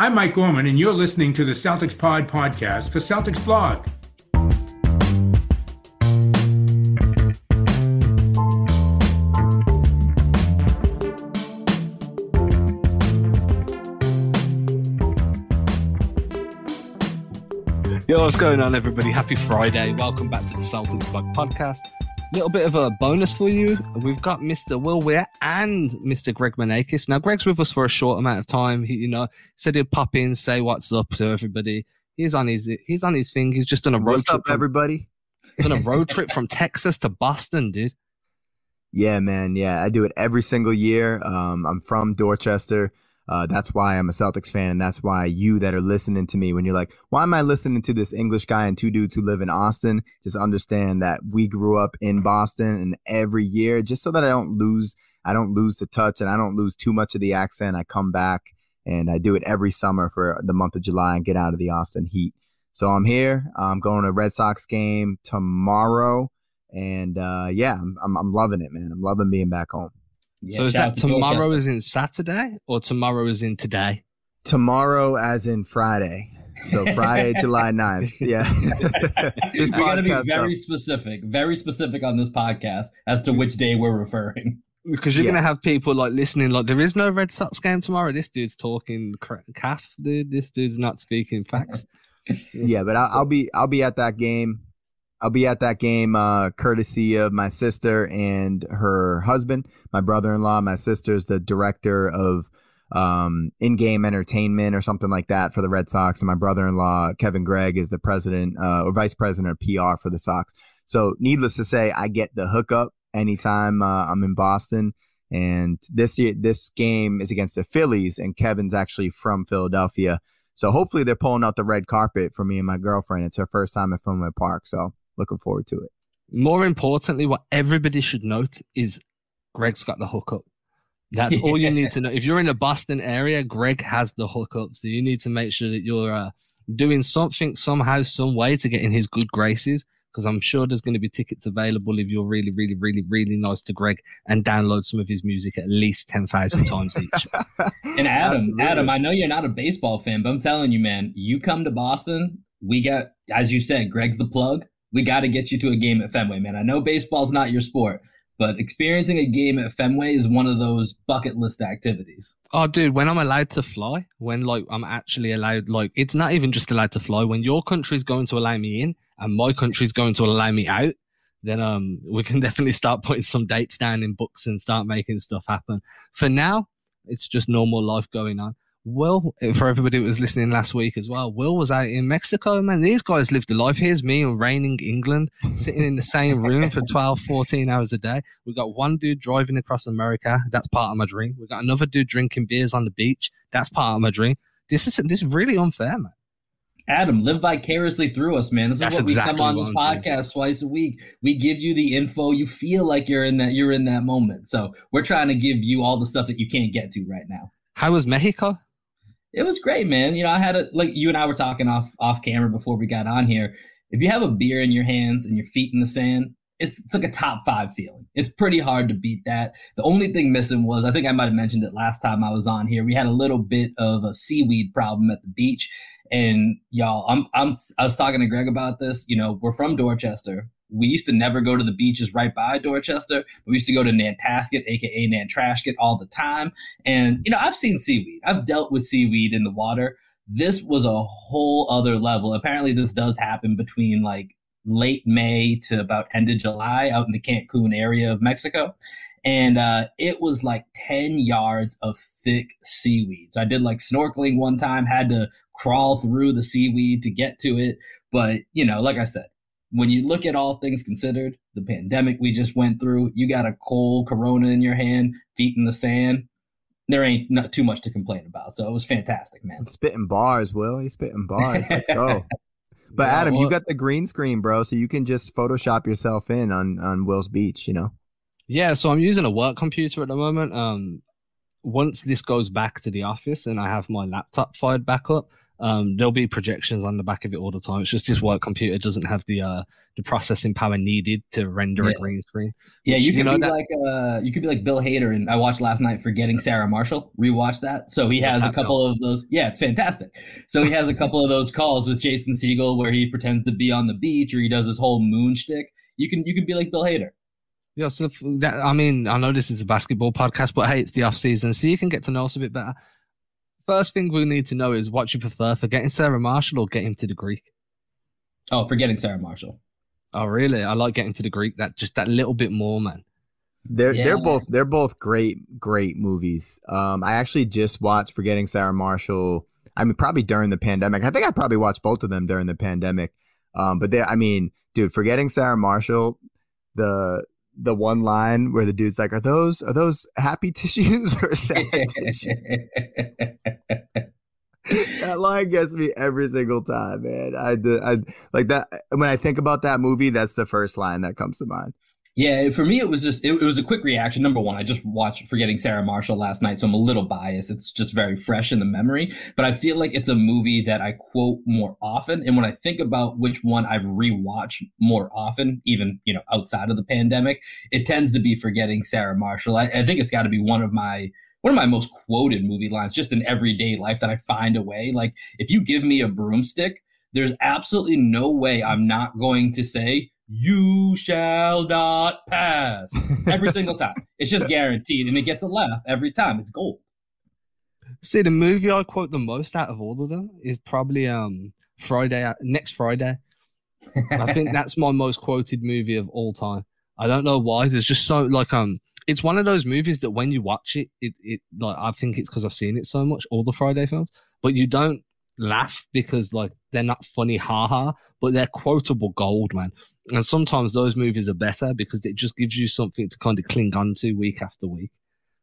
I'm Mike Gorman, and you're listening to the Celtics Pod podcast for Celtics Blog. Yo, what's going on, everybody? Happy Friday. Welcome back to the Celtics Blog podcast. Little bit of a bonus for you. We've got Mr. Will Weir and Mr. Greg Manakis. Now, Greg's with us for a short amount of time. He, you know, said he'd pop in, say what's up to everybody. He's on his he's on his thing. He's just done a road What's trip. up, everybody? done a road trip from Texas to Boston, dude. Yeah, man. Yeah, I do it every single year. Um, I'm from Dorchester. Uh, that's why I'm a Celtics fan, and that's why you that are listening to me, when you're like, "Why am I listening to this English guy and two dudes who live in Austin?" Just understand that we grew up in Boston, and every year, just so that I don't lose, I don't lose the touch, and I don't lose too much of the accent. I come back, and I do it every summer for the month of July and get out of the Austin heat. So I'm here. I'm going to Red Sox game tomorrow. And uh, yeah, I'm, I'm I'm loving it, man. I'm loving being back home. So is that tomorrow is in Saturday or tomorrow is in today? Tomorrow, as in Friday. So Friday, July 9th. Yeah. This we got to be very stuff. specific, very specific on this podcast as to which day we're referring. Because you're Yeah. gonna have people like listening, like there is no Red Sox game tomorrow. This dude's talking cra- calf, dude. This dude's not speaking facts. yeah, but I'll, I'll be I'll be at that game. I'll be at that game, uh, courtesy of my sister and her husband, my brother-in-law. My sister's the director of um, in-game entertainment or something like that for the Red Sox, and my brother-in-law Kevin Gregg is the president uh, or vice president of PR for the Sox. So, needless to say, I get the hookup anytime uh, I'm in Boston. And this year, this game is against the Phillies, and Kevin's actually from Philadelphia. So hopefully they're pulling out the red carpet for me and my girlfriend. It's her first time at Fenway Park, so looking forward to it. More importantly, what everybody should note is Greg's got the hookup. That's all you need to know. If you're in the Boston area, Greg has the hookup. So you need to make sure that you're uh, doing something somehow, some way to get in his good graces. Because I'm sure there's going to be tickets available if you're really, really, really, really nice to Greg and download some of his music at least 10,000 times each. And Adam, Absolutely. Adam, I know you're not a baseball fan, but I'm telling you, man, you come to Boston, we got, as you said, Greg's the plug. We got to get you to a game at Fenway, man. I know baseball's not your sport, but experiencing a game at Fenway is one of those bucket list activities. Oh, dude, when I'm allowed to fly, when like I'm actually allowed, like it's not even just allowed to fly. When your country's going to allow me in and my country's going to allow me out, then um we can definitely start putting some dates down in books and start making stuff happen. For now, it's just normal life going on. Will, for everybody who was listening last week as well, Will was out in Mexico, man. These guys lived the life. Here's me in reigning England, sitting in the same room for 12, 14 hours a day. We've got one dude driving across America. That's part of my dream. We've got another dude drinking beers on the beach. That's part of my dream. This is this is really unfair, man. Adam, live vicariously through us, man. This is That's what we exactly come on this podcast twice a week. We give you the info. You feel like you're in that you're in that moment. So we're trying to give you all the stuff that you can't get to right now. How was Mexico? It was great, man. You know, I had a like you and I were talking off off camera before we got on here. If you have a beer in your hands and your feet in the sand, it's it's like a top five feeling. It's pretty hard to beat that. The only thing missing was I think I might have mentioned it last time I was on here. We had a little bit of a seaweed problem at the beach, and y'all, I'm I'm I was talking to Greg about this. You know, we're from Dorchester. We used to never go to the beaches right by Dorchester. We used to go to Nantasket, aka Nantrashket, all the time. And you know, I've seen seaweed. I've dealt with seaweed in the water. This was a whole other level. Apparently, this does happen between like late May to about end of July out in the Cancun area of Mexico. And uh, it was like 10 yards of thick seaweed. So I did like snorkeling one time, had to crawl through the seaweed to get to it. But, you know, like I said, when you look at all things considered, the pandemic we just went through, you got a cold corona in your hand, feet in the sand. There ain't not too much to complain about. So it was fantastic, man. Spitting bars, Will. He's spitting bars. Let's go. But Yeah, Adam, well- you got the green screen, bro, so you can just Photoshop yourself in on on Will's beach. You know. Yeah, so I'm using a work computer at the moment. Um, once this goes back to the office and I have my laptop fired back up, Um, there'll be projections on the back of it all the time. It's just his work computer doesn't have the uh, the processing power needed to render Yeah. a green screen. Yeah, you could You know be that- like uh, you could be like Bill Hader, and I watched last night Forgetting Sarah Marshall. Rewatch that. So he has a couple of those. Yeah, it's fantastic. So he has a couple of those calls with Jason Segel where he pretends to be on the beach, or he does his whole moon shtick. You can you can be like Bill Hader. Yeah, so that, I mean, I know this is a basketball podcast, but hey, it's the off season, so you can get to know us a bit better. First thing we need to know is what you prefer Forgetting Sarah Marshall or Get Him to the Greek. Oh, Forgetting Sarah Marshall. Oh, really? I like Get Him to the Greek. That just that little bit more, man. They're Yeah. they're both they're both great great movies. Um, I actually just watched Forgetting Sarah Marshall. I mean, probably during the pandemic. I think I probably watched both of them during the pandemic. Um, but they, I mean, dude, Forgetting Sarah Marshall, the the one line where the dude's like, "Are those are those happy tissues or sad tissues?" that line gets me every single time, man. I, I like that when I think about that movie. That's the first line that comes to mind. Yeah, for me, it was just it, it was a quick reaction. Number one, I just watched Forgetting Sarah Marshall last night, so I'm a little biased. It's just very fresh in the memory, but I feel like it's a movie that I quote more often. And when I think about which one I've rewatched more often, even you know outside of the pandemic, it tends to be Forgetting Sarah Marshall. I, I think it's got to be one of my one of my most quoted movie lines, just in everyday life that I find a way. Like if you give me a broomstick, there's absolutely no way I'm not going to say you shall not pass every single time. It's just guaranteed, and it gets a laugh every time. It's gold. See, the movie I quote the most out of all of them is probably um Friday next Friday. I think that's my most quoted movie of all time. I don't know why. There's just so like um, it's one of those movies that when you watch it, it it like I think it's because I've seen it so much, all the Friday films, but you don't laugh because like they're not funny, haha, but they're quotable gold, man. And sometimes those movies are better because it just gives you something to kind of cling on to week after week.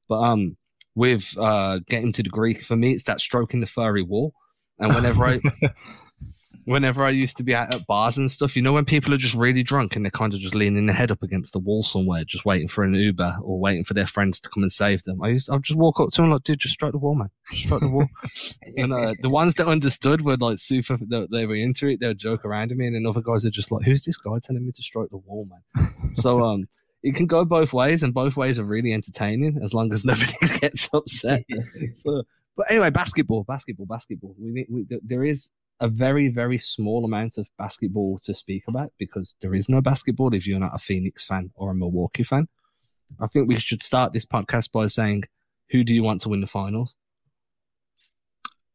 But um, with uh Get Him to the Greek, for me, it's that stroking the furry wall. And whenever I whenever I used to be out at bars and stuff, you know, when people are just really drunk and they're kind of just leaning their head up against the wall somewhere, just waiting for an Uber or waiting for their friends to come and save them. I used, I'd just walk up to them like, dude, just stroke the wall, man. Just stroke the wall. and uh, the ones that understood were like super, they, they were into it. They would joke around with me. And then other guys are just like, who's this guy telling me to stroke the wall, man? so, um, it can go both ways, and both ways are really entertaining as long as nobody gets upset. So, but anyway, basketball, basketball, basketball. We we, there is a very, very small amount of basketball to speak about because there is no basketball if you're not a Phoenix fan or a Milwaukee fan. I think we should start this podcast by saying, who do you want to win the finals?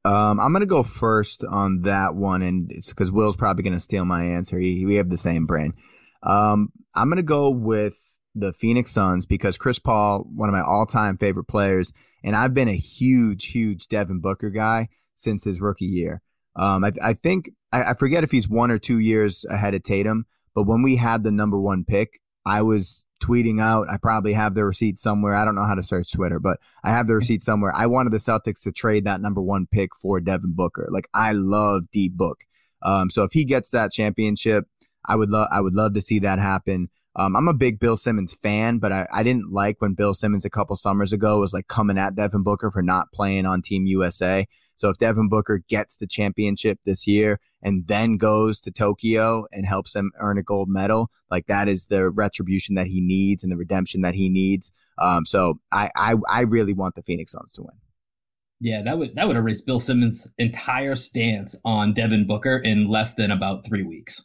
Um, I'm gonna go first on that one, and it's because Will's probably gonna steal my answer. He, we have the same brain. Um, I'm gonna go with the Phoenix Suns because Chris Paul, one of my all-time favorite players, and I've been a huge, huge Devin Booker guy since his rookie year. Um, I, I think I, I forget if he's one or two years ahead of Tatum, but when we had the number one pick, I was tweeting out. I probably have the receipt somewhere. I don't know how to search Twitter, but I have the receipt somewhere. I wanted the Celtics to trade that number one pick for Devin Booker. Like I love D Book. Um, so if he gets that championship, I would love I would love to see that happen. Um, I'm a big Bill Simmons fan, but I, I didn't like when Bill Simmons a couple summers ago was like coming at Devin Booker for not playing on Team USA. So if Devin Booker gets the championship this year and then goes to Tokyo and helps him earn a gold medal, like that is the retribution that he needs and the redemption that he needs. Um, so I, I I really want the Phoenix Suns to win. Yeah, that would that would erase Bill Simmons' entire stance on Devin Booker in less than about three weeks.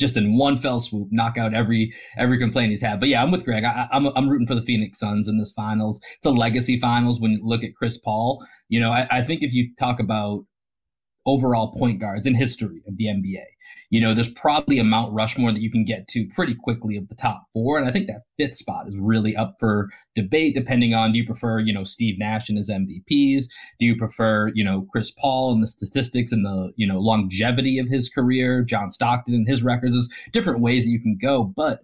Just in one fell swoop, knock out every every complaint he's had. But yeah, I'm with Greg. I, I'm I'm rooting for the Phoenix Suns in this finals. It's a legacy finals. When you look at Chris Paul, you know, I, I think if you talk about overall point guards in history of the NBA. You know, there's probably a Mount Rushmore that you can get to pretty quickly of the top four. And I think that fifth spot is really up for debate, depending on do you prefer, you know, Steve Nash and his MVPs? Do you prefer, you know, Chris Paul and the statistics and the, you know, longevity of his career, John Stockton and his records? There's different ways that you can go. But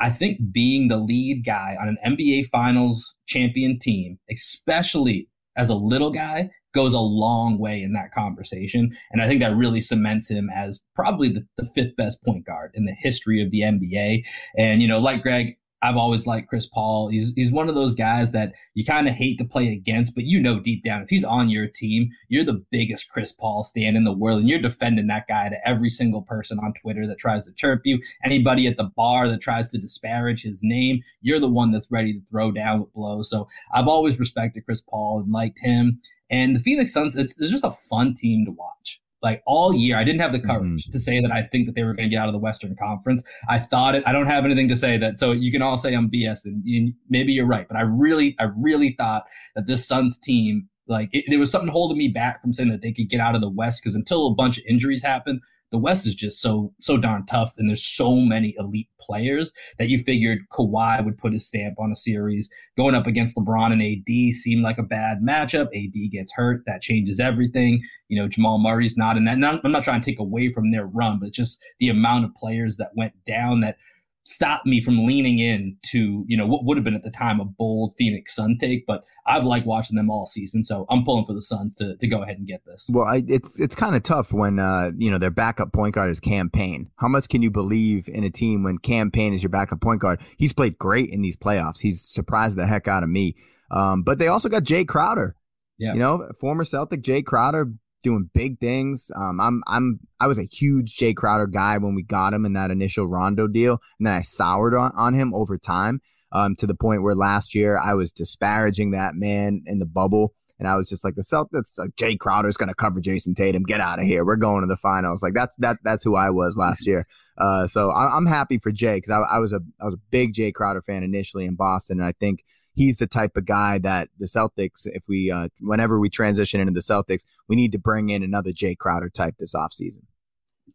I think being the lead guy on an NBA Finals champion team, especially as a little guy, goes a long way in that conversation. And I think that really cements him as probably the, the fifth best point guard in the history of the NBA. And, you know, like Greg, I've always liked Chris Paul. He's he's one of those guys that you kind of hate to play against, but you know deep down if he's on your team, you're the biggest Chris Paul stand in the world, and you're defending that guy to every single person on Twitter that tries to chirp you, anybody at the bar that tries to disparage his name. You're the one that's ready to throw down with blows. So I've always respected Chris Paul and liked him. And the Phoenix Suns, it's, it's just a fun team to watch like all year. I didn't have the courage mm-hmm. to say that I think that they were going to get out of the Western Conference. I thought it. I don't have anything to say that. So you can all say I'm BS, and you, maybe you're right. But I really, I really thought that this Suns team, like, it, there was something holding me back from saying that they could get out of the West because until a bunch of injuries happened, the West is just so so darn tough, and there's so many elite players that you figured Kawhi would put his stamp on a series. Going up against LeBron and AD seemed like a bad matchup. AD gets hurt, that changes everything. You know, Jamal Murray's not in that. I'm not trying to take away from their run, but just the amount of players that went down that stopped me from leaning in to you know what would have been at the time a bold Phoenix Sun take, but I've liked watching them all season, so I'm pulling for the Suns to to go ahead and get this. Well, I, it's it's kind of tough when uh, you know their backup point guard is Cam Payne. How much can you believe in a team when Cam Payne is your backup point guard? He's played great in these playoffs. He's surprised the heck out of me. Um, but they also got Jay Crowder. Yeah. You know, former Celtic Jay Crowder doing big things. Um, I'm I'm I was a huge Jay Crowder guy when we got him in that initial Rondo deal, and then I soured on, on him over time um, to the point where last year I was disparaging that man in the bubble. And I was just like the Celtics, like Jay Crowder's going to cover Jayson Tatum. Get out of here. We're going to the finals. Like that's that that's who I was last year. Uh, so I, am happy for Jay because I, I was a I was a big Jay Crowder fan initially in Boston, and I think he's the type of guy that the Celtics, if we, uh, whenever we transition into the Celtics, we need to bring in another Jay Crowder type this offseason.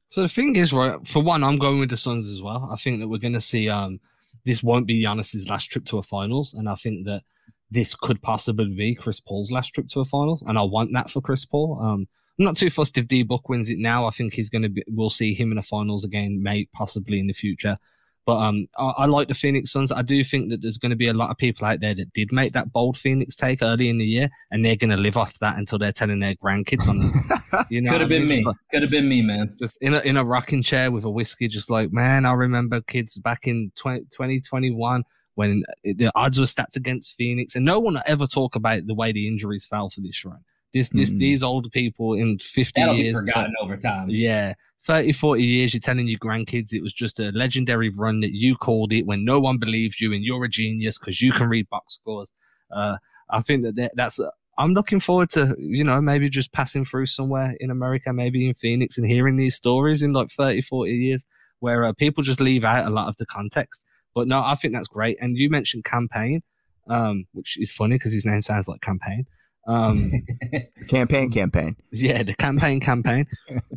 So the thing is, right, for one, I'm going with the Suns as well. I think that we're going to see, um, this won't be Giannis's last trip to a finals. And I think that this could possibly be Chris Paul's last trip to a finals. And I want that for Chris Paul. Um, I'm not too fussed if D Book wins it now. I think he's going to be, we'll see him in the finals again, may possibly in the future. But um, I, I, like the Phoenix Suns. I do think that there's going to be a lot of people out there that did make that bold Phoenix take early in the year, and they're going to live off that until they're telling their grandkids on. you know, could have been me. Like, could have been me, man. Just in a in a rocking chair with a whiskey, just like man, I remember kids back in 20, 2021 when the odds were stacked against Phoenix, and no one ever talk about the way the injuries fell for this run. This, this, mm. these old people in 50 That'll years. Be forgotten over time. Yeah. 30, 40 years, you're telling your grandkids it was just a legendary run that you called it when no one believes you and you're a genius because you can read box scores. Uh, I think that that's, uh, I'm looking forward to, you know, maybe just passing through somewhere in America, maybe in Phoenix and hearing these stories in like 30, 40 years where uh, people just leave out a lot of the context. But no, I think that's great. And you mentioned Cam Payne, um, which is funny because his name sounds like campaign. Um, campaign, campaign. Yeah, the campaign, campaign.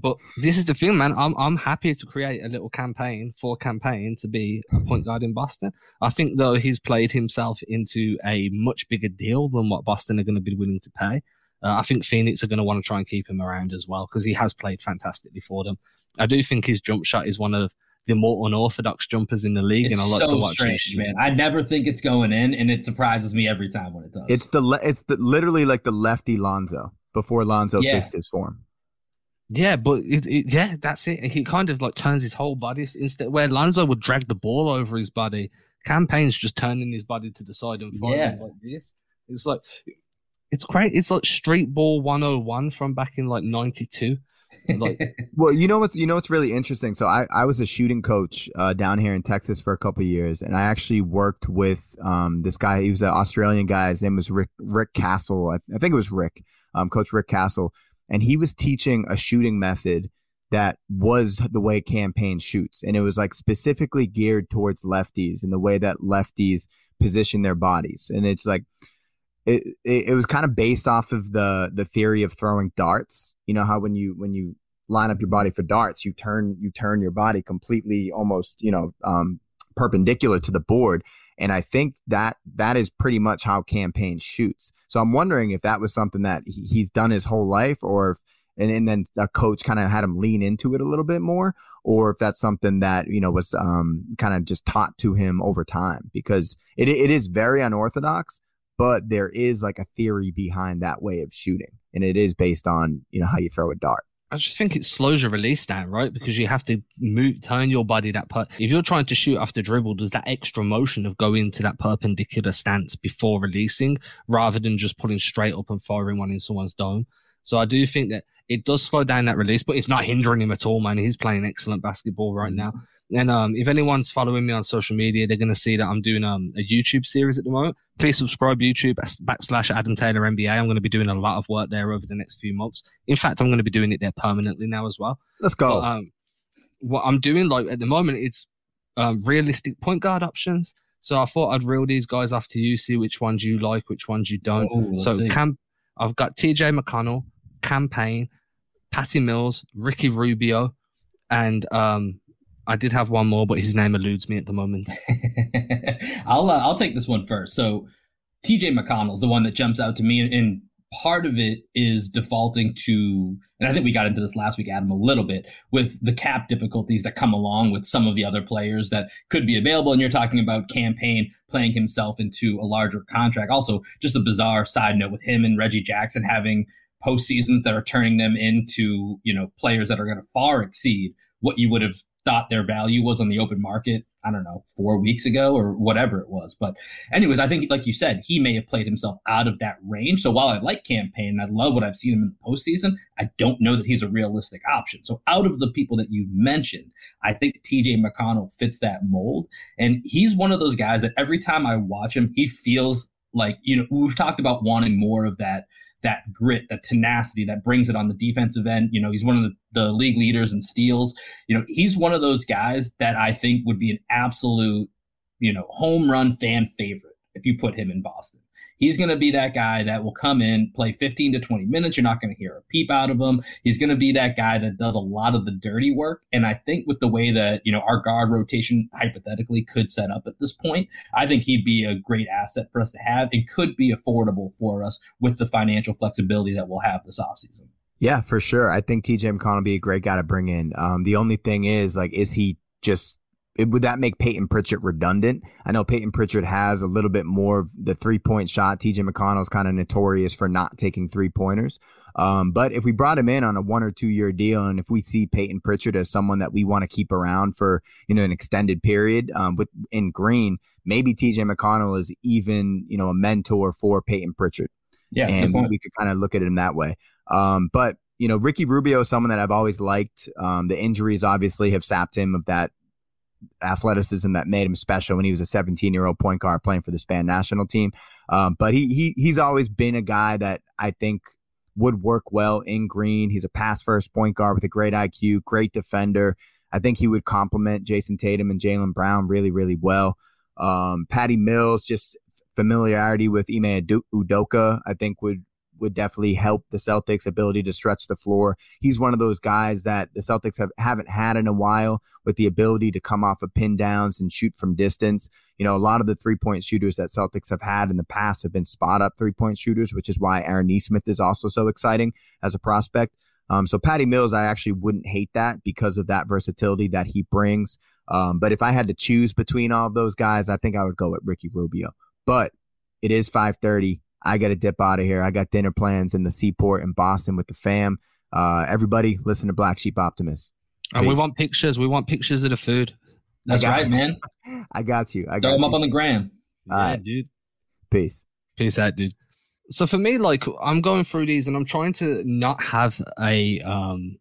but this is the thing, man. I'm I'm happy to create a little campaign for Cam Payne to be a point guard in Boston. I think though he's played himself into a much bigger deal than what Boston are going to be willing to pay. Uh, I think Phoenix are going to want to try and keep him around as well because he has played fantastically for them. I do think his jump shot is one of the more unorthodox jumpers in the league, it's and I like so to watch strange, man. I never think it's going in, and it surprises me every time when it does. It's the le- it's the literally like the lefty Lonzo before Lonzo yeah. fixed his form. Yeah, but it, it, yeah, that's it. He kind of like turns his whole body instead where Lonzo would drag the ball over his body. Cam Payne's just turning his body to the side and fighting yeah. like this. It's like it's great. It's like street ball 101 from back in like 92. Like, well, you know what's you know what's really interesting. So I, I was a shooting coach uh, down here in Texas for a couple years, and I actually worked with um, this guy. He was an Australian guy. His name was Rick Rick Castle. I, I think it was Rick, um, Coach Rick Castle, and he was teaching a shooting method that was the way Cam Payne shoots, and it was like specifically geared towards lefties and the way that lefties position their bodies, and it's like it, it, it was kind of based off of the the theory of throwing darts. You know how when you when you line up your body for darts, you turn you turn your body completely almost you know um, perpendicular to the board. And I think that that is pretty much how Cam Payne shoots. So I'm wondering if that was something that he, he's done his whole life, or if and, and then a coach kind of had him lean into it a little bit more, or if that's something that you know was um, kind of just taught to him over time because it it is very unorthodox but there is like a theory behind that way of shooting and it is based on you know how you throw a dart I just think it slows your release down, right? Because you have to move, turn your body that part. If you're trying to shoot after dribble, does that extra motion of going to that perpendicular stance before releasing rather than just pulling straight up and firing one in someone's dome? So I do think that it does slow down that release, but it's not hindering him at all, man. He's playing excellent basketball right now. And um, if anyone's following me on social media, they're going to see that I'm doing um, a YouTube series at the moment. Please subscribe YouTube backslash Adam Taylor NBA. I'm going to be doing a lot of work there over the next few months. In fact, I'm going to be doing it there permanently now as well. Let's go. But, um, what I'm doing, like at the moment, it's um, realistic point guard options. So I thought I'd reel these guys off to you, see which ones you like, which ones you don't. Oh, so Cam, I've got TJ McConnell, Cam Payne, Patty Mills, Ricky Rubio, and um, I did have one more, but his name eludes me at the moment. I'll uh, I'll take this one first. So TJ McConnell's the one that jumps out to me, and part of it is defaulting to, and I think we got into this last week, Adam, a little bit with the cap difficulties that come along with some of the other players that could be available. And you're talking about Cam Payne playing himself into a larger contract. Also, just a bizarre side note with him and Reggie Jackson having postseasons that are turning them into you know players that are going to far exceed what you would have thought their value was on the open market, I don't know, four weeks ago or whatever it was. But, anyways, I think, like you said, he may have played himself out of that range. So while I like campaign Payne, I love what I've seen him in the postseason, I don't know that he's a realistic option. So out of the people that you mentioned, I think TJ McConnell fits that mold. And he's one of those guys that every time I watch him, he feels like, you know, we've talked about wanting more of that that grit, that tenacity that brings it on the defensive end. You know, he's one of the, the league leaders in steals. You know, he's one of those guys that I think would be an absolute, you know, home run fan favorite if you put him in Boston. He's going to be that guy that will come in, play 15 to 20 minutes. You're not going to hear a peep out of him. He's going to be that guy that does a lot of the dirty work. And I think with the way that, you know, our guard rotation hypothetically could set up at this point, I think he'd be a great asset for us to have and could be affordable for us with the financial flexibility that we'll have this offseason. Yeah, for sure. I think TJ McConnell would be a great guy to bring in. Um, the only thing is, like, is he just it, would that make Payton Pritchard redundant? I know Payton Pritchard has a little bit more of the three point shot. TJ McConnell is kind of notorious for not taking three pointers. Um, but if we brought him in on a one or two year deal, and if we see Payton Pritchard as someone that we want to keep around for you know an extended period um, with in Green, maybe TJ McConnell is even you know a mentor for Payton Pritchard. Yeah, and we could kind of look at it in that way. Um, but you know, Ricky Rubio is someone that I've always liked. Um, the injuries obviously have sapped him of that athleticism that made him special when he was a 17 year old point guard playing for the Span national team. Um, but he, he he's always been a guy that I think would work well in green. He's a pass first point guard with a great IQ, great defender. I think he would complement Jayson Tatum and Jaylen Brown really, really well. Um, Patty Mills, just familiarity with Ime Udoka, I think would would definitely help the Celtics' ability to stretch the floor. He's one of those guys that the Celtics have, haven't had in a while with the ability to come off of pin downs and shoot from distance. You know, a lot of the three point shooters that Celtics have had in the past have been spot up three point shooters, which is why Aaron Nesmith is also so exciting as a prospect. Um, so Patty Mills, I actually wouldn't hate that because of that versatility that he brings. Um, but if I had to choose between all of those guys, I think I would go with Ricky Rubio. But it is 530. I got to dip out of here. I got dinner plans in the seaport in Boston with the fam. Uh, everybody, listen to Black Sheep Optimist. And we want pictures. We want pictures of the food. That's right, man. I got you. I got Throw them you. up on the gram. All yeah, right. dude. Peace. Peace out, dude. So for me, like I'm going through these and I'm trying to not have a um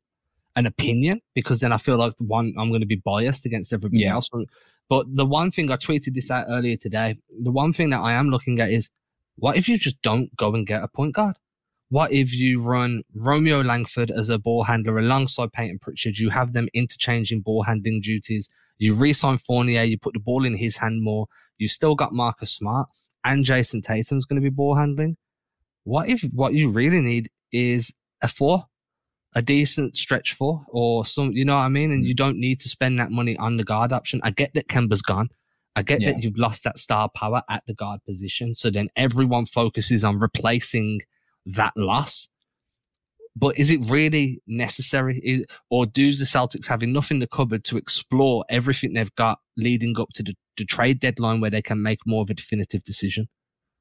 an opinion because then I feel like the one I'm going to be biased against everybody yeah. else. But the one thing I tweeted this out earlier today. The one thing that I am looking at is what if you just don't go and get a point guard? What if you run Romeo Langford as a ball handler alongside Payton Pritchard? You have them interchanging ball handling duties. You re-sign Fournier. You put the ball in his hand more. You still got Marcus Smart and Jayson Tatum's going to be ball handling. What if what you really need is a four, a decent stretch four, or some, you know what I mean? And you mm. don't need to spend that money on the guard option. I get that Kemba's gone. I get yeah. that you've lost that star power at the guard position. So then everyone focuses on replacing that loss. But is it really necessary? Is, or do the Celtics have enough in the cupboard to explore everything they've got leading up to the, the trade deadline where they can make more of a definitive decision?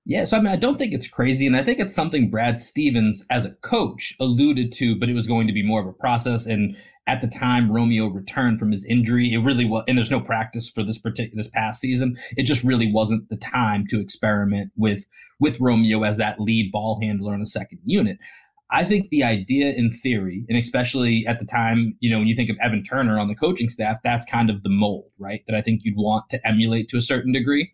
Yeah, so I mean, I don't think it's crazy, and I think it's something Brad Stevens, as a coach, alluded to, but it was going to be more of a process. And at the time Romeo returned from his injury, it really was, and there's no practice for this particular this past season. It just really wasn't the time to experiment with with Romeo as that lead ball handler in the second unit. I think the idea in theory, and especially at the time, you know, when you think of Evan Turner on the coaching staff, that's kind of the mold, right? That I think you'd want to emulate to a certain degree.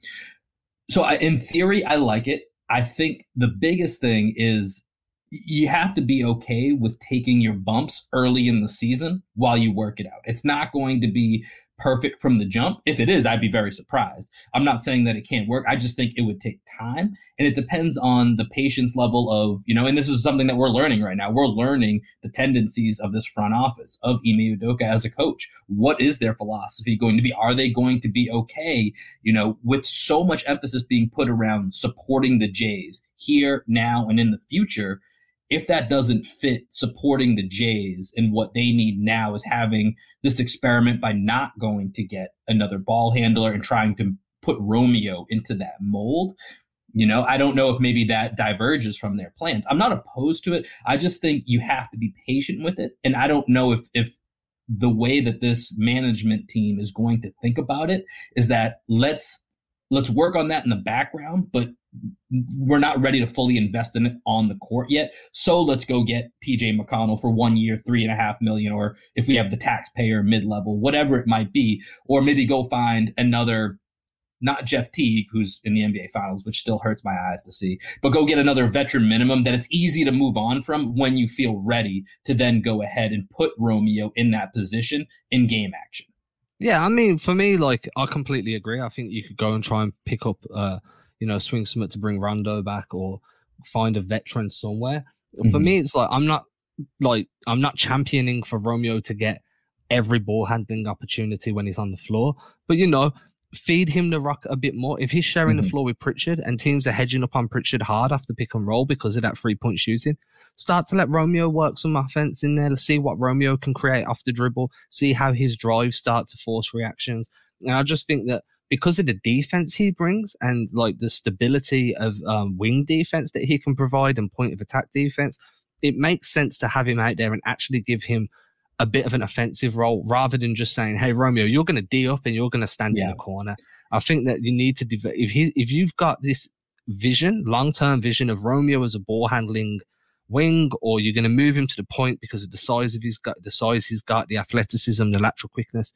So I, in theory, I like it. I think the biggest thing is you have to be okay with taking your bumps early in the season while you work it out. It's not going to be perfect from the jump. If it is, I'd be very surprised. I'm not saying that it can't work. I just think it would take time and it depends on the patience level of, you know, and this is something that we're learning right now. We're learning the tendencies of this front office of Ime Udoka as a coach. What is their philosophy going to be? Are they going to be okay, you know, with so much emphasis being put around supporting the Jays here, now, and in the future? If that doesn't fit supporting the Jays and what they need now is having this experiment by not going to get another ball handler and trying to put Romeo into that mold. You know, I don't know if maybe that diverges from their plans. I'm not opposed to it. I just think you have to be patient with it. And I don't know if if the way that this management team is going to think about it is that let's let's work on that in the background, but we're not ready to fully invest in it on the court yet. So let's go get TJ McConnell for one year, three and a half million, or if we have the taxpayer mid level, whatever it might be, or maybe go find another, not Jeff Teague, who's in the NBA finals, which still hurts my eyes to see, but go get another veteran minimum that it's easy to move on from when you feel ready to then go ahead and put Romeo in that position in game action. Yeah, I mean, for me, like, I completely agree. I think you could go and try and pick up, uh, you know, swing something to bring Rondo back or find a veteran somewhere. Mm-hmm. For me, it's like I'm not like I'm not championing for Romeo to get every ball handling opportunity when he's on the floor, but you know, feed him the rock a bit more. If he's sharing mm-hmm. the floor with Pritchard and teams are hedging up on Pritchard hard after pick and roll because of that three point shooting, start to let Romeo work some offense in there. Let's see what Romeo can create off the dribble, see how his drives start to force reactions. And I just think that because of the defense he brings and like the stability of um, wing defense that he can provide and point of attack defense, it makes sense to have him out there and actually give him a bit of an offensive role rather than just saying, "Hey, Romeo, you're going to d up and you're going to stand yeah. in the corner." I think that you need to develop if he if you've got this vision, long term vision of Romeo as a ball handling wing, or you're going to move him to the point because of the size of his got the size he's got, the athleticism, the lateral quickness,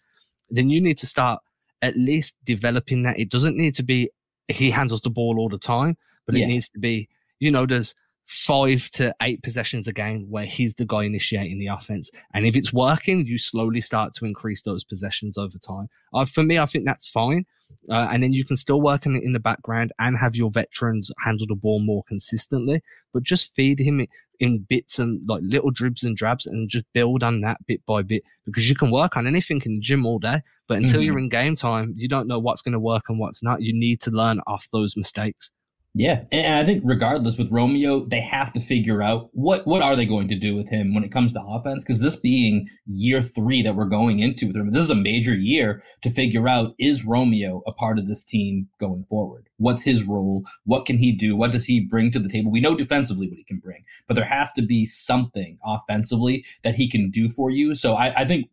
then you need to start at least developing that. It doesn't need to be he handles the ball all the time, but yeah. it needs to be, you know, there's five to eight possessions a game where he's the guy initiating the offense. And if it's working, you slowly start to increase those possessions over time. Uh, for me, I think that's fine. Uh, and then you can still work in, in the background and have your veterans handle the ball more consistently, but just feed him in bits and like little dribs and drabs and just build on that bit by bit because you can work on anything in the gym all day. But until mm-hmm. you're in game time, you don't know what's going to work and what's not. You need to learn off those mistakes. Yeah, and I think regardless with Romeo, they have to figure out what what are they going to do with him when it comes to offense. Because this being year three that we're going into with him, this is a major year to figure out is Romeo a part of this team going forward? What's his role? What can he do? What does he bring to the table? We know defensively what he can bring, but there has to be something offensively that he can do for you. So I, I think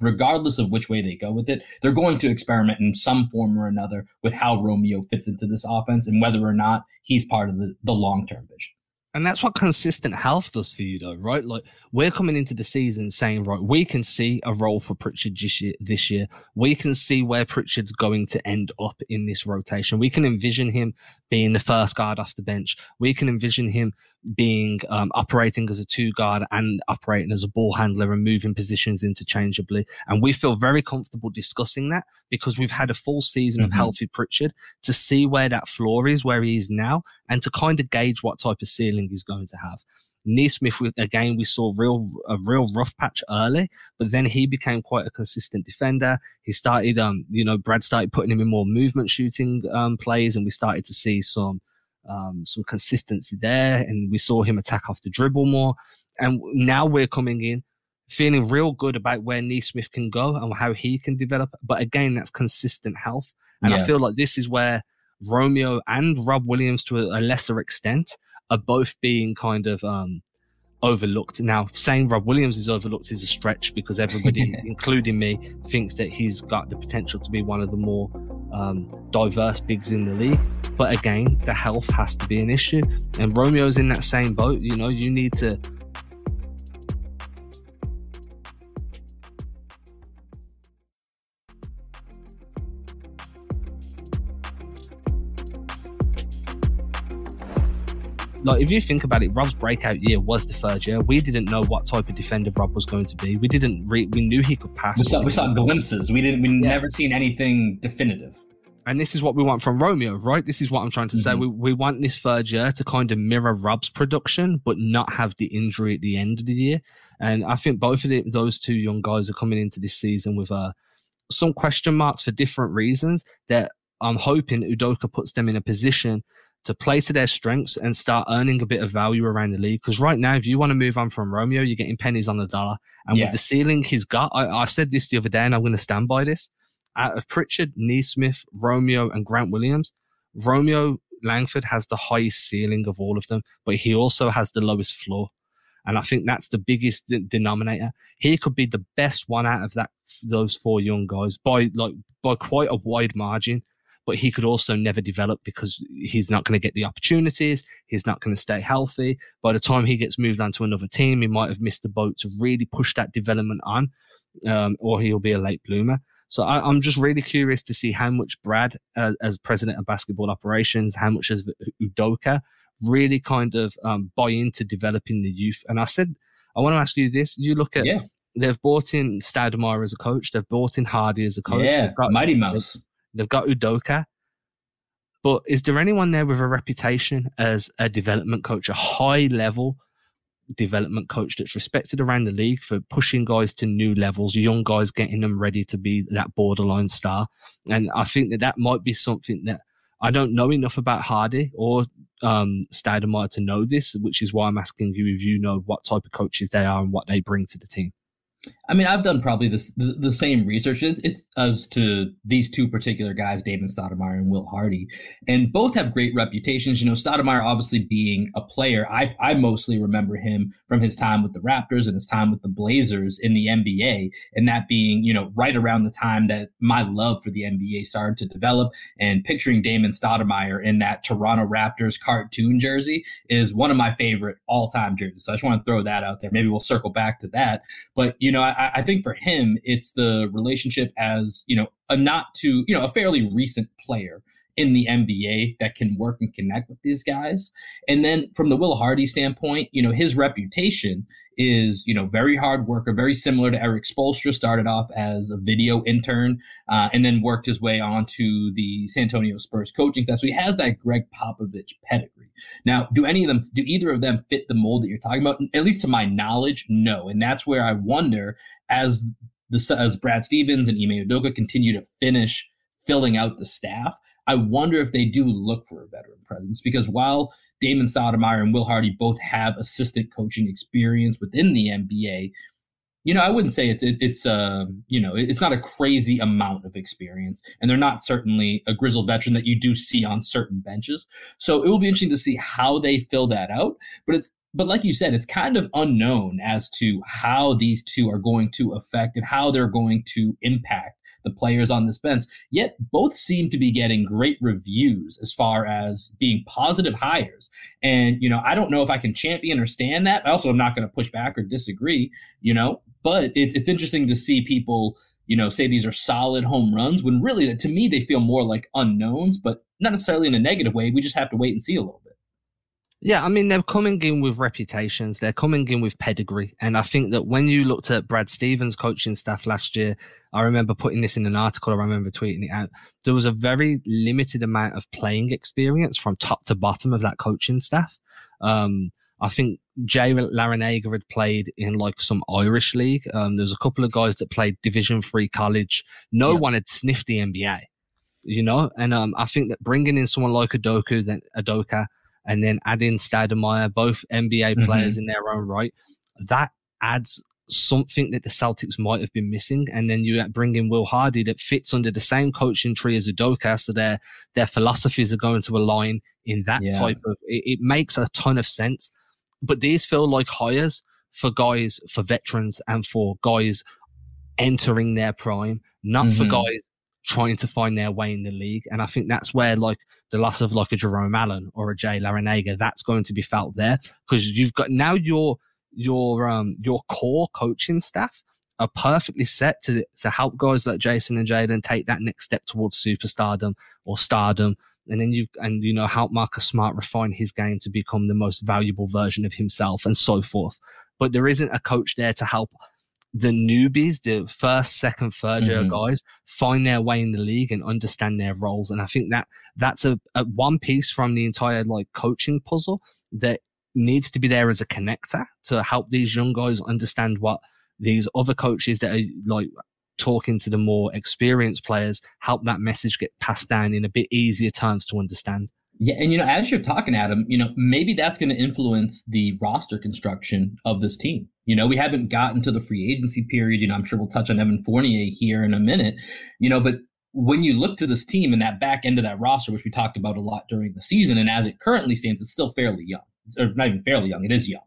regardless of which way they go with it, they're going to experiment in some form or another with how Romeo fits into this offense and whether or not he's part of the, the long term vision. And that's what consistent health does for you, though, right? Like we're coming into the season saying, right, we can see a role for Pritchard this year. This year, we can see where Pritchard's going to end up in this rotation. We can envision him being the first guard off the bench. We can envision him being um, operating as a two guard and operating as a ball handler and moving positions interchangeably. And we feel very comfortable discussing that because we've had a full season mm-hmm. of healthy Pritchard to see where that floor is, where he is now, and to kind of gauge what type of ceiling he's going to have. Nesmith, again, we saw real a real rough patch early, but then he became quite a consistent defender. He started, um, you know, Brad started putting him in more movement shooting um, plays, and we started to see some um, some consistency there, and we saw him attack off the dribble more. And now we're coming in feeling real good about where Nesmith can go and how he can develop. But again, that's consistent health, and yeah. I feel like this is where Romeo and Rob Williams to a, a lesser extent are both being kind of um, overlooked. Now, saying Rob Williams is overlooked is a stretch because everybody, including me, thinks that he's got the potential to be one of the more um, diverse bigs in the league. But again, the health has to be an issue. And Romeo's in that same boat. You know, you need to like if you think about it, Rob's breakout year was the third year. We didn't know what type of defender Rob was going to be. We didn't. Re- we knew he could pass. We saw, we saw glimpses. We didn't. We yeah. never seen anything definitive. And this is what we want from Romeo, right? This is what I'm trying to mm-hmm. say. We we want this third year to kind of mirror Rob's production, but not have the injury at the end of the year. And I think both of the, those two young guys are coming into this season with uh, some question marks for different reasons. That I'm hoping Udoka puts them in a position to play to their strengths and start earning a bit of value around the league. Because right now, if you want to move on from Romeo, you're getting pennies on the dollar. And yeah. with the ceiling he's got, I, I, said this the other day, and I'm going to stand by this. Out of Pritchard, Nesmith, Romeo, and Grant Williams, Romeo Langford has the highest ceiling of all of them, but he also has the lowest floor. And I think that's the biggest de- denominator. He could be the best one out of that those four young guys by like by quite a wide margin but he could also never develop because he's not going to get the opportunities. He's not going to stay healthy. By the time he gets moved on to another team, he might have missed the boat to really push that development on, um, or he'll be a late bloomer. So I, am just really curious to see how much Brad, uh, as president of basketball operations, how much as Udoka really kind of um, buy into developing the youth. And I said, I want to ask you this: you look at yeah. they've bought in Stoudamire as a coach, they've bought in Hardy as a coach, yeah, got, Mighty Mouse. They've got Udoka. But is there anyone there with a reputation as a development coach, a high level development coach that's respected around the league for pushing guys to new levels, young guys getting them ready to be that borderline star? And I think that that might be something that I don't know enough about Hardy or um, to know this, which is why I'm asking you if you know what type of coaches they are and what they bring to the team. I mean, I've done probably this the, the same research as to these two particular guys, Damon Stoudamire and Will Hardy, and both have great reputations. You know, Stoudamire obviously being a player, I I mostly remember him from his time with the Raptors and his time with the Blazers in the NBA, and that being you know right around the time that my love for the NBA started to develop. And picturing Damon Stoudamire in that Toronto Raptors cartoon jersey is one of my favorite all time jerseys. So I just want to throw that out there. Maybe we'll circle back to that, but you know, I, I think for him, it's the relationship as, you know, a not too, you know, a fairly recent player in the NBA that can work and connect with these guys. And then from the Will Hardy standpoint, you know, his reputation is, you know, very hard worker, very similar to Erik Spoelstra, started off as a video intern uh, and then worked his way onto the San Antonio Spurs coaching staff. So he has that Gregg Popovich pedigree. Now, do any of them, do either of them fit the mold that you're talking about? At least to my knowledge, no. And that's where I wonder as the, as Brad Stevens and Ime Udoka continue to finish filling out the staff, I wonder if they do look for a veteran presence because while Damon Stoudamire and Will Hardy both have assistant coaching experience within the NBA, you know, I wouldn't say it's it, it's uh you know it's not a crazy amount of experience, and they're not certainly a grizzled veteran that you do see on certain benches. So it will be interesting to see how they fill that out. But it's but like you said, it's kind of unknown as to how these two are going to affect and how they're going to impact the players on this bench. Yet both seem to be getting great reviews as far as being positive hires. And, you know, I don't know if I can champion or stand that. I also am not going to push back or disagree, you know, but it's, it's interesting to see people, you know, say these are solid home runs when really to me they feel more like unknowns, but not necessarily in a negative way. We just have to wait and see a little bit. Yeah, I mean, they're coming in with reputations, they're coming in with pedigree. And I think that when you looked at Brad Stevens' coaching staff last year, I remember putting this in an article, I remember tweeting it out. There was a very limited amount of playing experience from top to bottom of that coaching staff. Um, I think Jay Larranaga had played in like some Irish league. Um, was a couple of guys that played Division Three college. No yeah. one had sniffed the NBA, you know. And um, I think that bringing in someone like Adoku, then Udoka, and then add in Stoudamire, both NBA mm-hmm. players in their own right, that adds something that the Celtics might have been missing. And then you bring in Will Hardy that fits under the same coaching tree as Udoka. So their, their philosophies are going to align in that yeah. type of, it, it, makes a ton of sense. But these feel like hires for guys, for veterans and for guys entering their prime, not mm-hmm. for guys trying to find their way in the league. And I think that's where like the loss of like a Jerome Allen or a Jay Larranaga, that's going to be felt there because you've got now your your um your core coaching staff are perfectly set to to help guys like Jayson and Jaylen take that next step towards superstardom or stardom. And then you and you know help Marcus Smart refine his game to become the most valuable version of himself and so forth. But there isn't a coach there to help the newbies, the first, second, third year mm-hmm. guys, find their way in the league and understand their roles. And I think that that's a, a one piece from the entire like coaching puzzle that needs to be there as a connector to help these young guys understand what these other coaches that are like talking to the more experienced players help that message get passed down in a bit easier terms to understand. Yeah, and you know, as you're talking, Adam, you know, maybe that's going to influence the roster construction of this team. You know, we haven't gotten to the free agency period. You know, I'm sure we'll touch on Evan Fournier here in a minute. You know, but when you look to this team and that back end of that roster, which we talked about a lot during the season, and as it currently stands, it's still fairly young, or not even fairly young. It is young.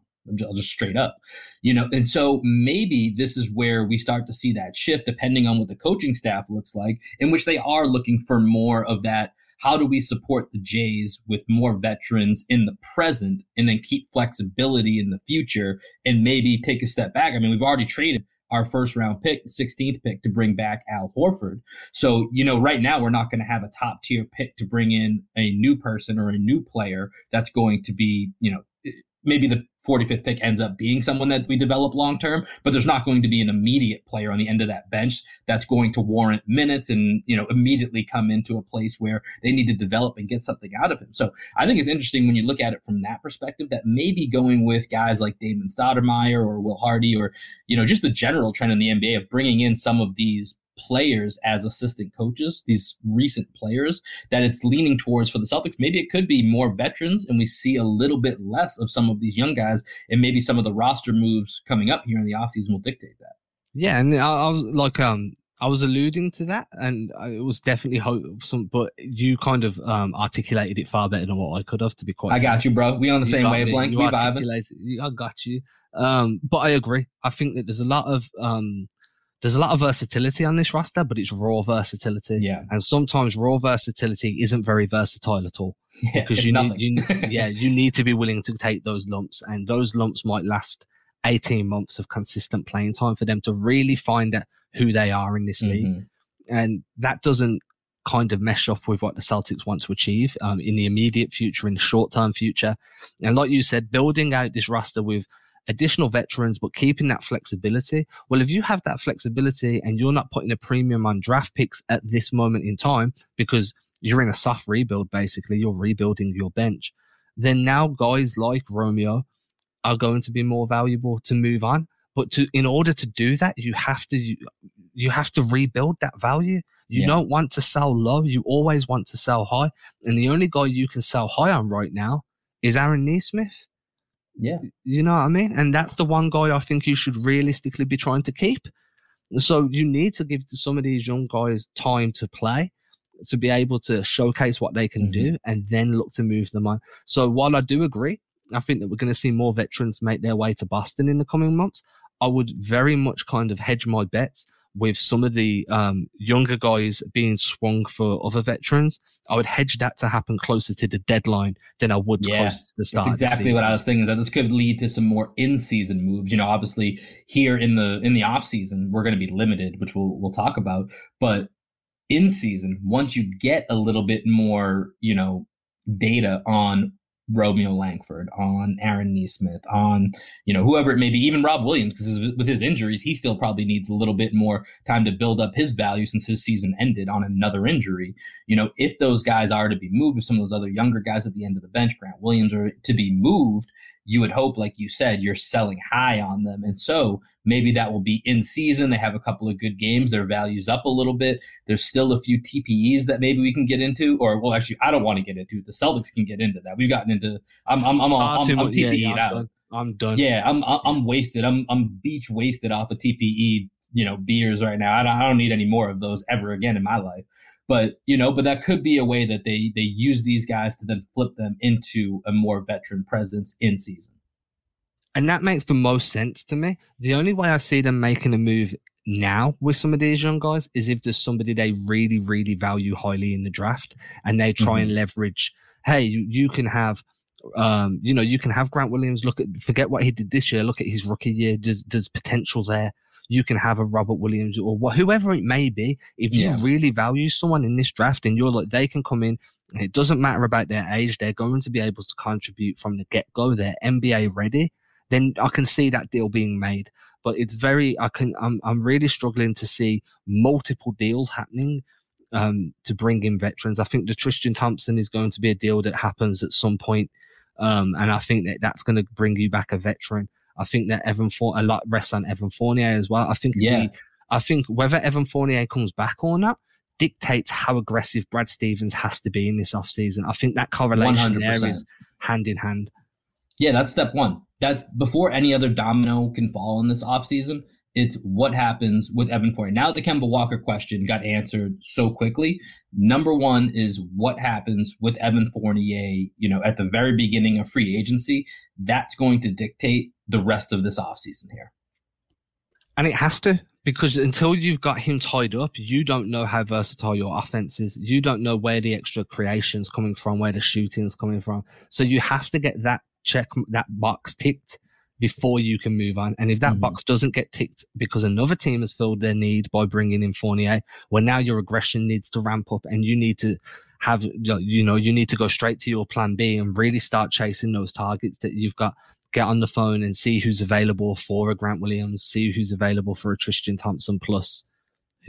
I'll just straight up, you know. And so maybe this is where we start to see that shift, depending on what the coaching staff looks like, in which they are looking for more of that how do we support the Jays with more veterans in the present and then keep flexibility in the future and maybe take a step back? I mean, we've already traded our first round pick, 16th pick to bring back Al Horford. So, you know, right now we're not going to have a top tier pick to bring in a new person or a new player that's going to be, you know, maybe the 45th pick ends up being someone that we develop long term, but there's not going to be an immediate player on the end of that bench that's going to warrant minutes and you know immediately come into a place where they need to develop and get something out of him. So I think it's interesting when you look at it from that perspective that maybe going with guys like Damon Stoudamire or Will Hardy or you know just the general trend in the NBA of bringing in some of these players as assistant coaches, these recent players, that it's leaning towards for the Celtics. Maybe it could be more veterans and we see a little bit less of some of these young guys, and maybe some of the roster moves coming up here in the offseason will dictate that. Yeah, and I, I was like, um, I was alluding to that, and it was definitely hope some. But you kind of um, articulated it far better than what I could have. To be quite, I got you, bro. We on the you same wavelength. We vibing. I got you. Um, but I agree. I think that there's a lot of um, there's a lot of versatility on this roster, but it's raw versatility. Yeah. And sometimes raw versatility isn't very versatile at all. Yeah, because you need, you, yeah, you need to be willing to take those lumps, and those lumps might last 18 months of consistent playing time for them to really find out who they are in this mm-hmm. league. And that doesn't kind of mesh up with what the Celtics want to achieve um, in the immediate future, in the short term future. And like you said, building out this roster with additional veterans, but keeping that flexibility. Well, if you have that flexibility and you're not putting a premium on draft picks at this moment in time because you're in a soft rebuild, basically, you're rebuilding your bench, then now guys like Romeo are going to be more valuable to move on. But to in order to do that, you have to you have to rebuild that value. You yeah. don't want to sell low. You always want to sell high. And the only guy you can sell high on right now is Aaron Nesmith. Yeah. You know what I mean? And that's the one guy I think you should realistically be trying to keep. So you need to give some of these young guys time to play to be able to showcase what they can mm-hmm. do and then look to move them on. So while I do agree, I think that we're going to see more veterans make their way to Boston in the coming months. I would very much kind of hedge my bets with some of the um, younger guys being swung for other veterans, I would hedge that to happen closer to the deadline than I would yeah, closer to the start. That's exactly what I was thinking. That this could lead to some more in-season moves. You know, obviously here in the in the off season, we're going to be limited, which we'll we'll talk about. But in season, once you get a little bit more, you know, data on Romeo Langford, on Aaron Nesmith, on you know whoever it may be, even Rob Williams, because with his injuries, he still probably needs a little bit more time to build up his value since his season ended on another injury. You know, if those guys are to be moved, if some of those other younger guys at the end of the bench, Grant Williams, are to be moved, you would hope, like you said, you're selling high on them. And so maybe that will be in season. They have a couple of good games. Their value's up a little bit. There's still a few TPEs that maybe we can get into, or well, actually, I don't want to get into. The Celtics can get into that. We've gotten into. I'm I'm I'm, ah, I'm, I'm, I'm TPE'd yeah, yeah, out. I'm done. Yeah, I'm I'm wasted. I'm I'm beach wasted off of TPE, you know, beers right now. I don't, I don't need any more of those ever again in my life. But you know, but that could be a way that they they use these guys to then flip them into a more veteran presence in season. And that makes the most sense to me. The only way I see them making a move now with some of these young guys is if there's somebody they really, really value highly in the draft and they try mm-hmm. and leverage, hey, you, you can have um, you know, you can have Grant Williams look at forget what he did this year, look at his rookie year. There's there's potential there. You can have a Robert Williams or wh- whoever it may be. If you yeah. really value someone in this draft and you're like they can come in, And it doesn't matter about their age, they're going to be able to contribute from the get go. They're NBA ready. Then I can see that deal being made but it's very I can I'm I'm really struggling to see multiple deals happening um, to bring in veterans. I think the Tristan Thompson is going to be a deal that happens at some point, um, and I think that that's going to bring you back a veteran. I think that Evan For- a lot rests on Evan Fournier as well. I think yeah. The, I think whether Evan Fournier comes back or not dictates how aggressive Brad Stevens has to be in this offseason. I think that correlation 100%. there is hand in hand. Yeah, that's step one that's before any other domino can fall in this offseason. It's what happens with Evan Fournier. Now the Kemba Walker question got answered so quickly, number one is what happens with Evan Fournier, you know, at the very beginning of free agency. That's going to dictate the rest of this offseason here. And it has to, because until you've got him tied up, you don't know how versatile your offense is. You don't know where the extra creation's coming from, where the shooting's coming from. So you have to get that check that box ticked before you can move on. And if that mm-hmm. box doesn't get ticked because another team has filled their need by bringing in Fournier, well, now your aggression needs to ramp up and you need to have, you know, you need to go straight to your plan B and really start chasing those targets that you've got. Get on the phone and see who's available for a Grant Williams, see who's available for a Tristan Thompson plus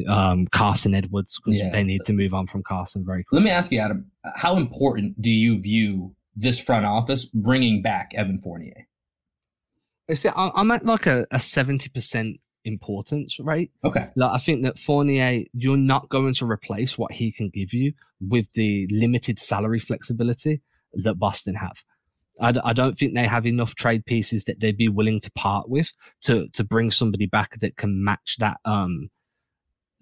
um, Carson Edwards because yeah. they need to move on from Carson very quickly. Let me ask you, Adam, how important do you view this front office bringing back Evan Fournier? I see, I'm at like a, a 70% importance rate. Okay. Like I think that Fournier, you're not going to replace what he can give you with the limited salary flexibility that Boston have. I, I don't think they have enough trade pieces that they'd be willing to part with to to bring somebody back that can match that um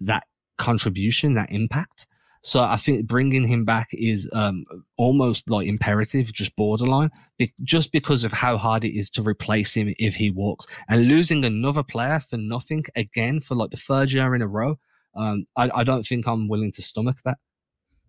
that contribution, that impact. So I think bringing him back is um, almost like imperative, just borderline, be- just because of how hard it is to replace him if he walks. And losing another player for nothing again for like the third year in a row, um, I, I don't think I'm willing to stomach that.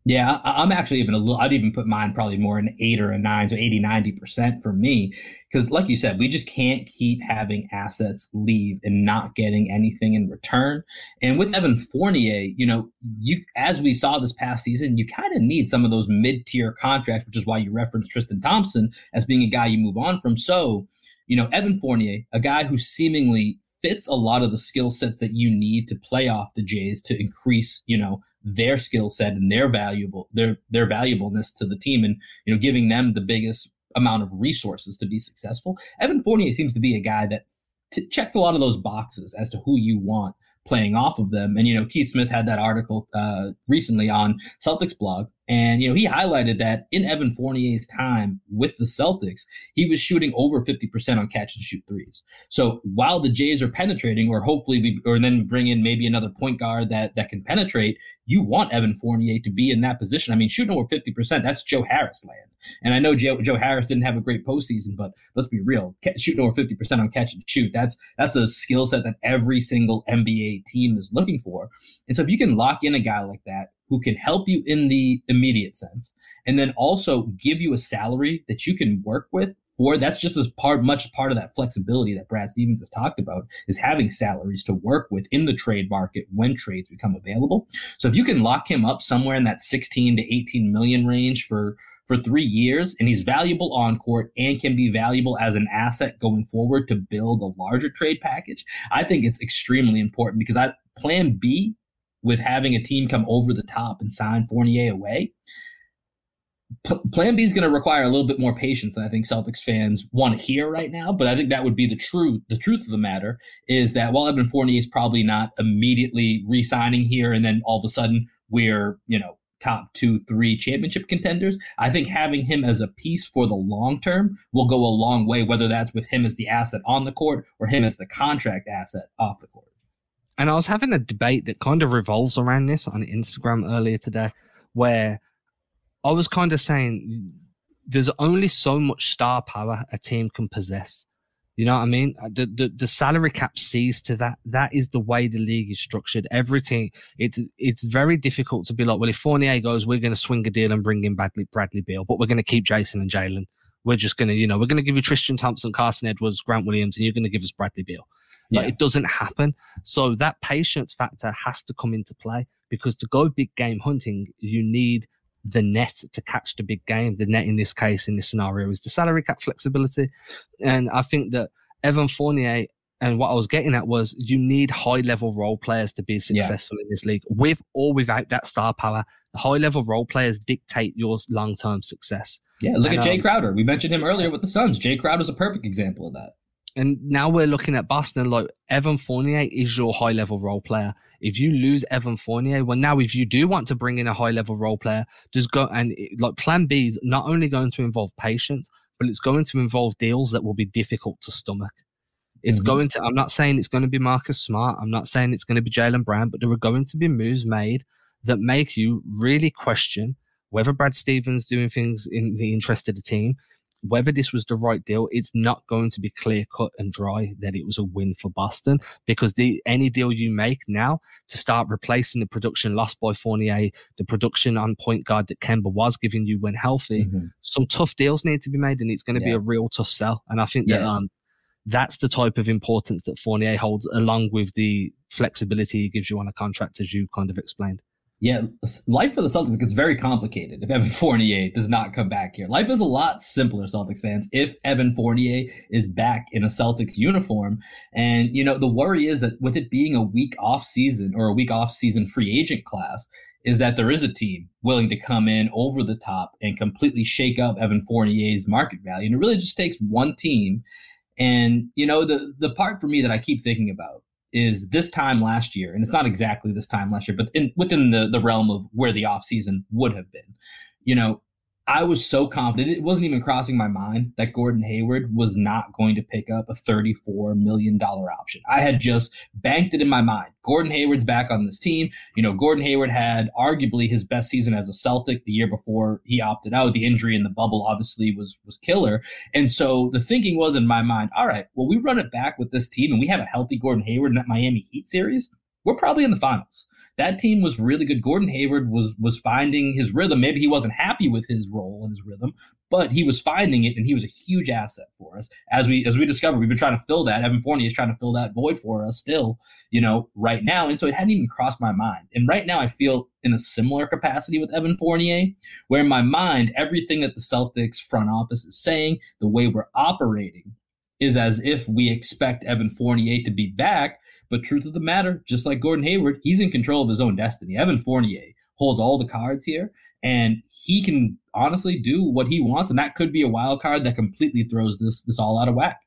Yeah, I'm actually even a little, I'd even put mine probably more an eight or a nine, so 80, 90% for me. Because, like you said, we just can't keep having assets leave and not getting anything in return. And with Evan Fournier, you know, you as we saw this past season, you kind of need some of those mid tier contracts, which is why you referenced Tristan Thompson as being a guy you move on from. So, you know, Evan Fournier, a guy who seemingly fits a lot of the skill sets that you need to play off the Jays to increase, you know, their skill set and their valuable their their valuableness to the team and you know giving them the biggest amount of resources to be successful. Evan Fournier seems to be a guy that t- checks a lot of those boxes as to who you want playing off of them. And you know, Keith Smith had that article uh, recently on Celtics blog and, you know, he highlighted that in Evan Fournier's time with the Celtics, he was shooting over 50% on catch and shoot threes. So while the Jays are penetrating, or hopefully, we, or then bring in maybe another point guard that, that can penetrate, you want Evan Fournier to be in that position. I mean, shooting over 50%, that's Joe Harris land. And I know Joe, Joe Harris didn't have a great postseason, but let's be real, shooting over 50% on catch and shoot, that's, that's a skill set that every single NBA team is looking for. And so if you can lock in a guy like that, who can help you in the immediate sense and then also give you a salary that you can work with or that's just as part much part of that flexibility that Brad Stevens has talked about is having salaries to work with in the trade market when trades become available. So if you can lock him up somewhere in that 16 to 18 million range for for three years and he's valuable on court and can be valuable as an asset going forward to build a larger trade package, I think it's extremely important because I plan B with having a team come over the top and sign Fournier away. P- plan B is going to require a little bit more patience than I think Celtics fans want to hear right now. But I think that would be the truth. The truth of the matter is that while Evan Fournier is probably not immediately re-signing here, and then all of a sudden we're you know top two, three championship contenders. I think having him as a piece for the long term will go a long way, whether that's with him as the asset on the court or him as the contract asset off the court. And I was having a debate that kind of revolves around this on Instagram earlier today, where I was kind of saying there's only so much star power a team can possess. You know what I mean? Uh, the, the the salary cap sees to that. That is the way the league is structured. Everything it's it's very difficult to be like, well, if Fournier goes, we're going to swing a deal and bring in Bradley Bradley Beal, but we're going to keep Jayson and Jaylen. We're just going to, you know, we're going to give you Tristan Thompson, Carson Edwards, Grant Williams, and you're going to give us Bradley Beal. Like yeah. it doesn't happen. So that patience factor has to come into play because to go big game hunting, you need the net to catch the big game. The net in this case, in this scenario, is the salary cap flexibility. And I think that Evan Fournier and what I was getting at was you need high level role players to be successful yeah. in this league, with or without that star power. The high level role players dictate your long term success. Yeah, look and, at Jae um, Crowder. We mentioned him earlier with the Suns. Jae Crowder is a perfect example of that. And now we're looking at Boston. Like Evan Fournier is your high level role player. If you lose Evan Fournier, well, now if you do want to bring in a high level role player, just go and like Plan B is not only going to involve patience, but it's going to involve deals that will be difficult to stomach. It's mm-hmm. going to. I'm not saying it's going to be Marcus Smart. I'm not saying it's going to be Jaylen Brown, but there are going to be moves made that make you really question whether Brad Stevens doing things in the interest of the team whether this was the right deal, it's not going to be clear cut and dry that it was a win for Boston because the any deal you make now to start replacing the production lost by Fournier, the production on point guard that Kemba was giving you when healthy, mm-hmm. some tough deals need to be made and it's going to yeah. be a real tough sell. And I think yeah. that um that's the type of importance that Fournier holds along with the flexibility he gives you on a contract as you kind of explained. Yeah, life for the Celtics gets very complicated if Evan Fournier does not come back here. Life is a lot simpler, Celtics fans, if Evan Fournier is back in a Celtics uniform. And, you know, the worry is that with it being a week off season or a week off season free agent class, is that there is a team willing to come in over the top and completely shake up Evan Fournier's market value. And it really just takes one team. And, you know, the, the part for me that I keep thinking about is this time last year, and it's not exactly this time last year, but in, within the, the realm of where the offseason would have been. You know, I was so confident. It wasn't even crossing my mind that Gordon Hayward was not going to pick up a $34 million option. I had just banked it in my mind. Gordon Hayward's back on this team. You know, Gordon Hayward had arguably his best season as a Celtic the year before he opted out. The injury in the bubble obviously was was killer. And so the thinking was in my mind, all right, well, we run it back with this team and we have a healthy Gordon Hayward in that Miami Heat series. We're probably in the finals that team was really good. Gordon Hayward was was finding his rhythm. Maybe he wasn't happy with his role and his rhythm, but he was finding it, and he was a huge asset for us. As we as we discovered, we've been trying to fill that. Evan Fournier is trying to fill that void for us still, you know, right now. And so it hadn't even crossed my mind. And right now, I feel in a similar capacity with Evan Fournier, where in my mind, everything that the Celtics front office is saying, the way we're operating, is as if we expect Evan Fournier to be back but truth of the matter, just like Gordon Hayward, he's in control of his own destiny. Evan Fournier holds all the cards here, and he can honestly do what he wants, and that could be a wild card that completely throws this this all out of whack.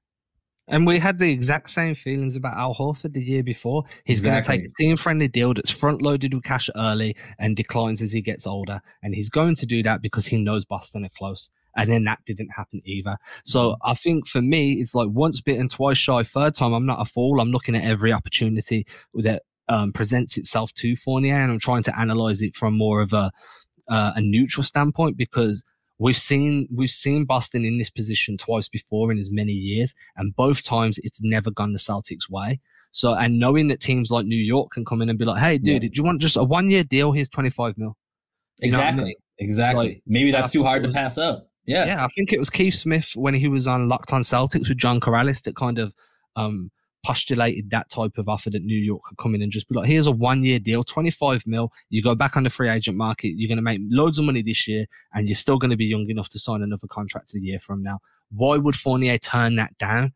And we had the exact same feelings about Al Horford the year before. He's exactly. going to take a team friendly deal that's front loaded with cash early and declines as he gets older. And he's going to do that because he knows Boston are close and then that didn't happen either. So mm-hmm. I think for me, it's like once bitten, twice shy. Third time, I'm not a fool. I'm looking at every opportunity that um, presents itself to Fournier, and I'm trying to analyze it from more of a uh, a neutral standpoint because we've seen we've seen Boston in this position twice before in as many years, and both times it's never gone the Celtics' way. So, and knowing that teams like New York can come in and be like, "Hey, dude, yeah. did you want just a one year deal? Here's 25 mil." You exactly. I mean? Exactly. Like, Maybe that's too hard to pass up. Yeah. Yeah. I think it was Keith Smith when he was on Locked on Celtics with John Karalis that kind of um, postulated that type of offer that New York could come in and just be like, here's a one year deal, 25 mil. You go back on the free agent market. You're going to make loads of money this year and you're still going to be young enough to sign another contract a year from now. Why would Fournier turn that down?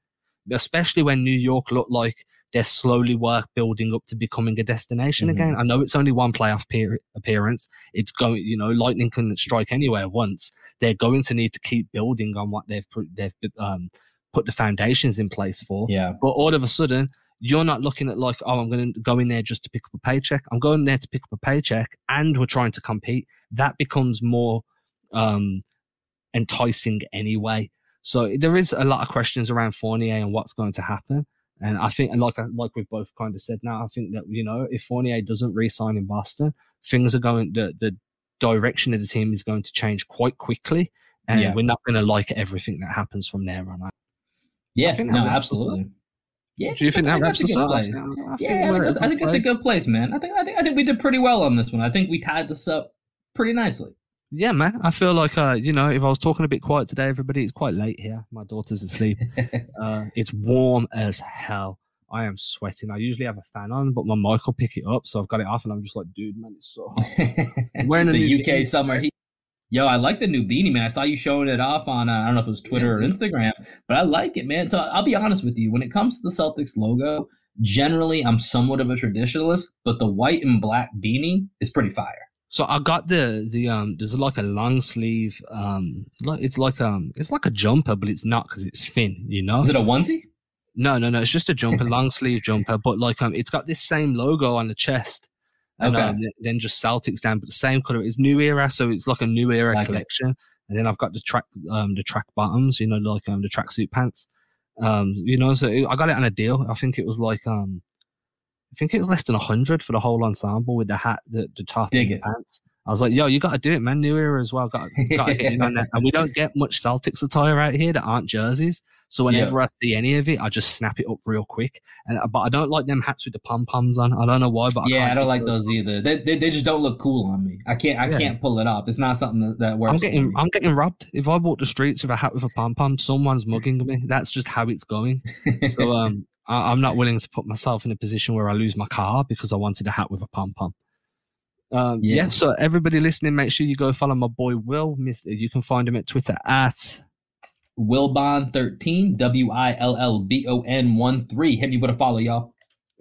Especially when New York looked like they're slowly work building up to becoming a destination mm-hmm. again. I know it's only one playoff per- appearance. It's going, you know, lightning can strike anywhere once. They're going to need to keep building on what they've they've um, put the foundations in place for. Yeah. But all of a sudden, you're not looking at like, oh, I'm going to go in there just to pick up a paycheck. I'm going there to pick up a paycheck, and we're trying to compete. that becomes more um, enticing anyway. So there is a lot of questions around Fournier and what's going to happen. And I think, and like uh, like we've both kind of said now, I think that you know if Fournier doesn't re-sign in Boston, things are going the the direction of the team is going to change quite quickly, and yeah. we're not going to like everything that happens from there on out. Yeah, no, absolutely. Yeah, do you think that wraps us up? Place. I yeah, I think, I think it's a good place, man. I think I think I think we did pretty well on this one. I think we tied this up pretty nicely. Yeah, man. I feel like uh, you know, if I was talking a bit quiet today, everybody, it's quite late here. My daughter's asleep. uh, it's warm as hell. I am sweating. I usually have a fan on, but my mic will pick it up, so I've got it off, and I'm just like, dude, man, it's so hot. wearing the UK beanie. summer heat. Yo, I like the new beanie, man. I saw you showing it off on uh, I don't know if it was Twitter yeah, or Instagram, but I like it, man. So I'll be honest with you. When it comes to the Celtics logo, generally I'm somewhat of a traditionalist, but the white and black beanie is pretty fire. So I got the the um. There's like a long sleeve um. It's like um. It's like a jumper, but it's not because it's thin. You know. Is it a onesie? No, no, no. It's just a jumper, long sleeve jumper, but like um, it's got this same logo on the chest, and okay. um, then just Celtics down, but the same color. It's new era, so it's like a new era like collection. It. And then I've got the track um the track bottoms, you know, like um the tracksuit pants. Um, you know, so I got it on a deal. I think it was like um I think it was less than hundred for the whole ensemble with the hat, the, the top, Dig and the pants. I was like, "Yo, you got to do it, man! New era as well. Got, got to get in on that." And we don't get much Celtics attire out here that aren't jerseys. So whenever yeah. I see any of it, I just snap it up real quick. And but I don't like them hats with the pom poms on. I don't know why, but yeah, I, I don't like those either. They, they, they just don't look cool on me. I can't I yeah. can't pull it off. It's not something that, that works. I'm getting I'm getting robbed. If I walk the streets with a hat with a pom pom, someone's mugging me. That's just how it's going. so um, I, am not willing to put myself in a position where I lose my car because I wanted a hat with a pom pom. Um, yeah. yeah. So everybody listening, make sure you go follow my boy Will. You can find him at Twitter at Willbon13, W I L L B O N 1 3. Hit me with a follow, y'all.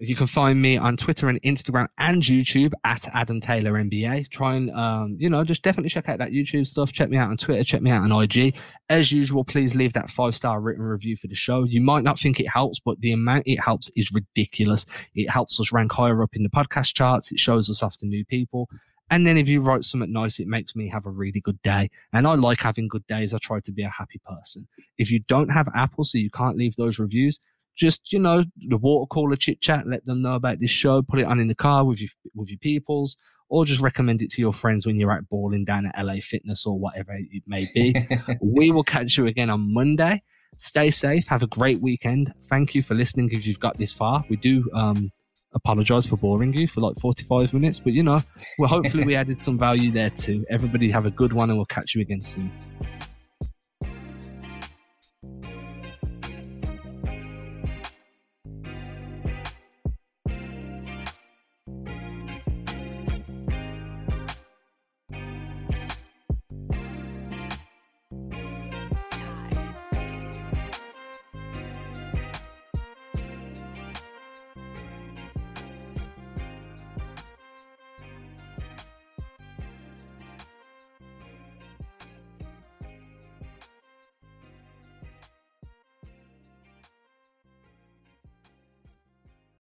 You can find me on Twitter and Instagram and YouTube at Adam Taylor NBA. Try and, um, you know, just definitely check out that YouTube stuff. Check me out on Twitter. Check me out on IG. As usual, please leave that five star written review for the show. You might not think it helps, but the amount it helps is ridiculous. It helps us rank higher up in the podcast charts. It shows us off to new people. And then if you write something nice, it makes me have a really good day. And I like having good days. I try to be a happy person. If you don't have Apple, so you can't leave those reviews, just you know the water cooler chit chat let them know about this show put it on in the car with your with your peoples or just recommend it to your friends when you're out balling down at la fitness or whatever it may be. We will catch you again on monday. Stay safe. Have a great weekend. Thank you for listening if you've got this far. We do um apologize for boring you for like 45 minutes but you know well hopefully we added some value there too. Everybody have a good one and we'll catch you again soon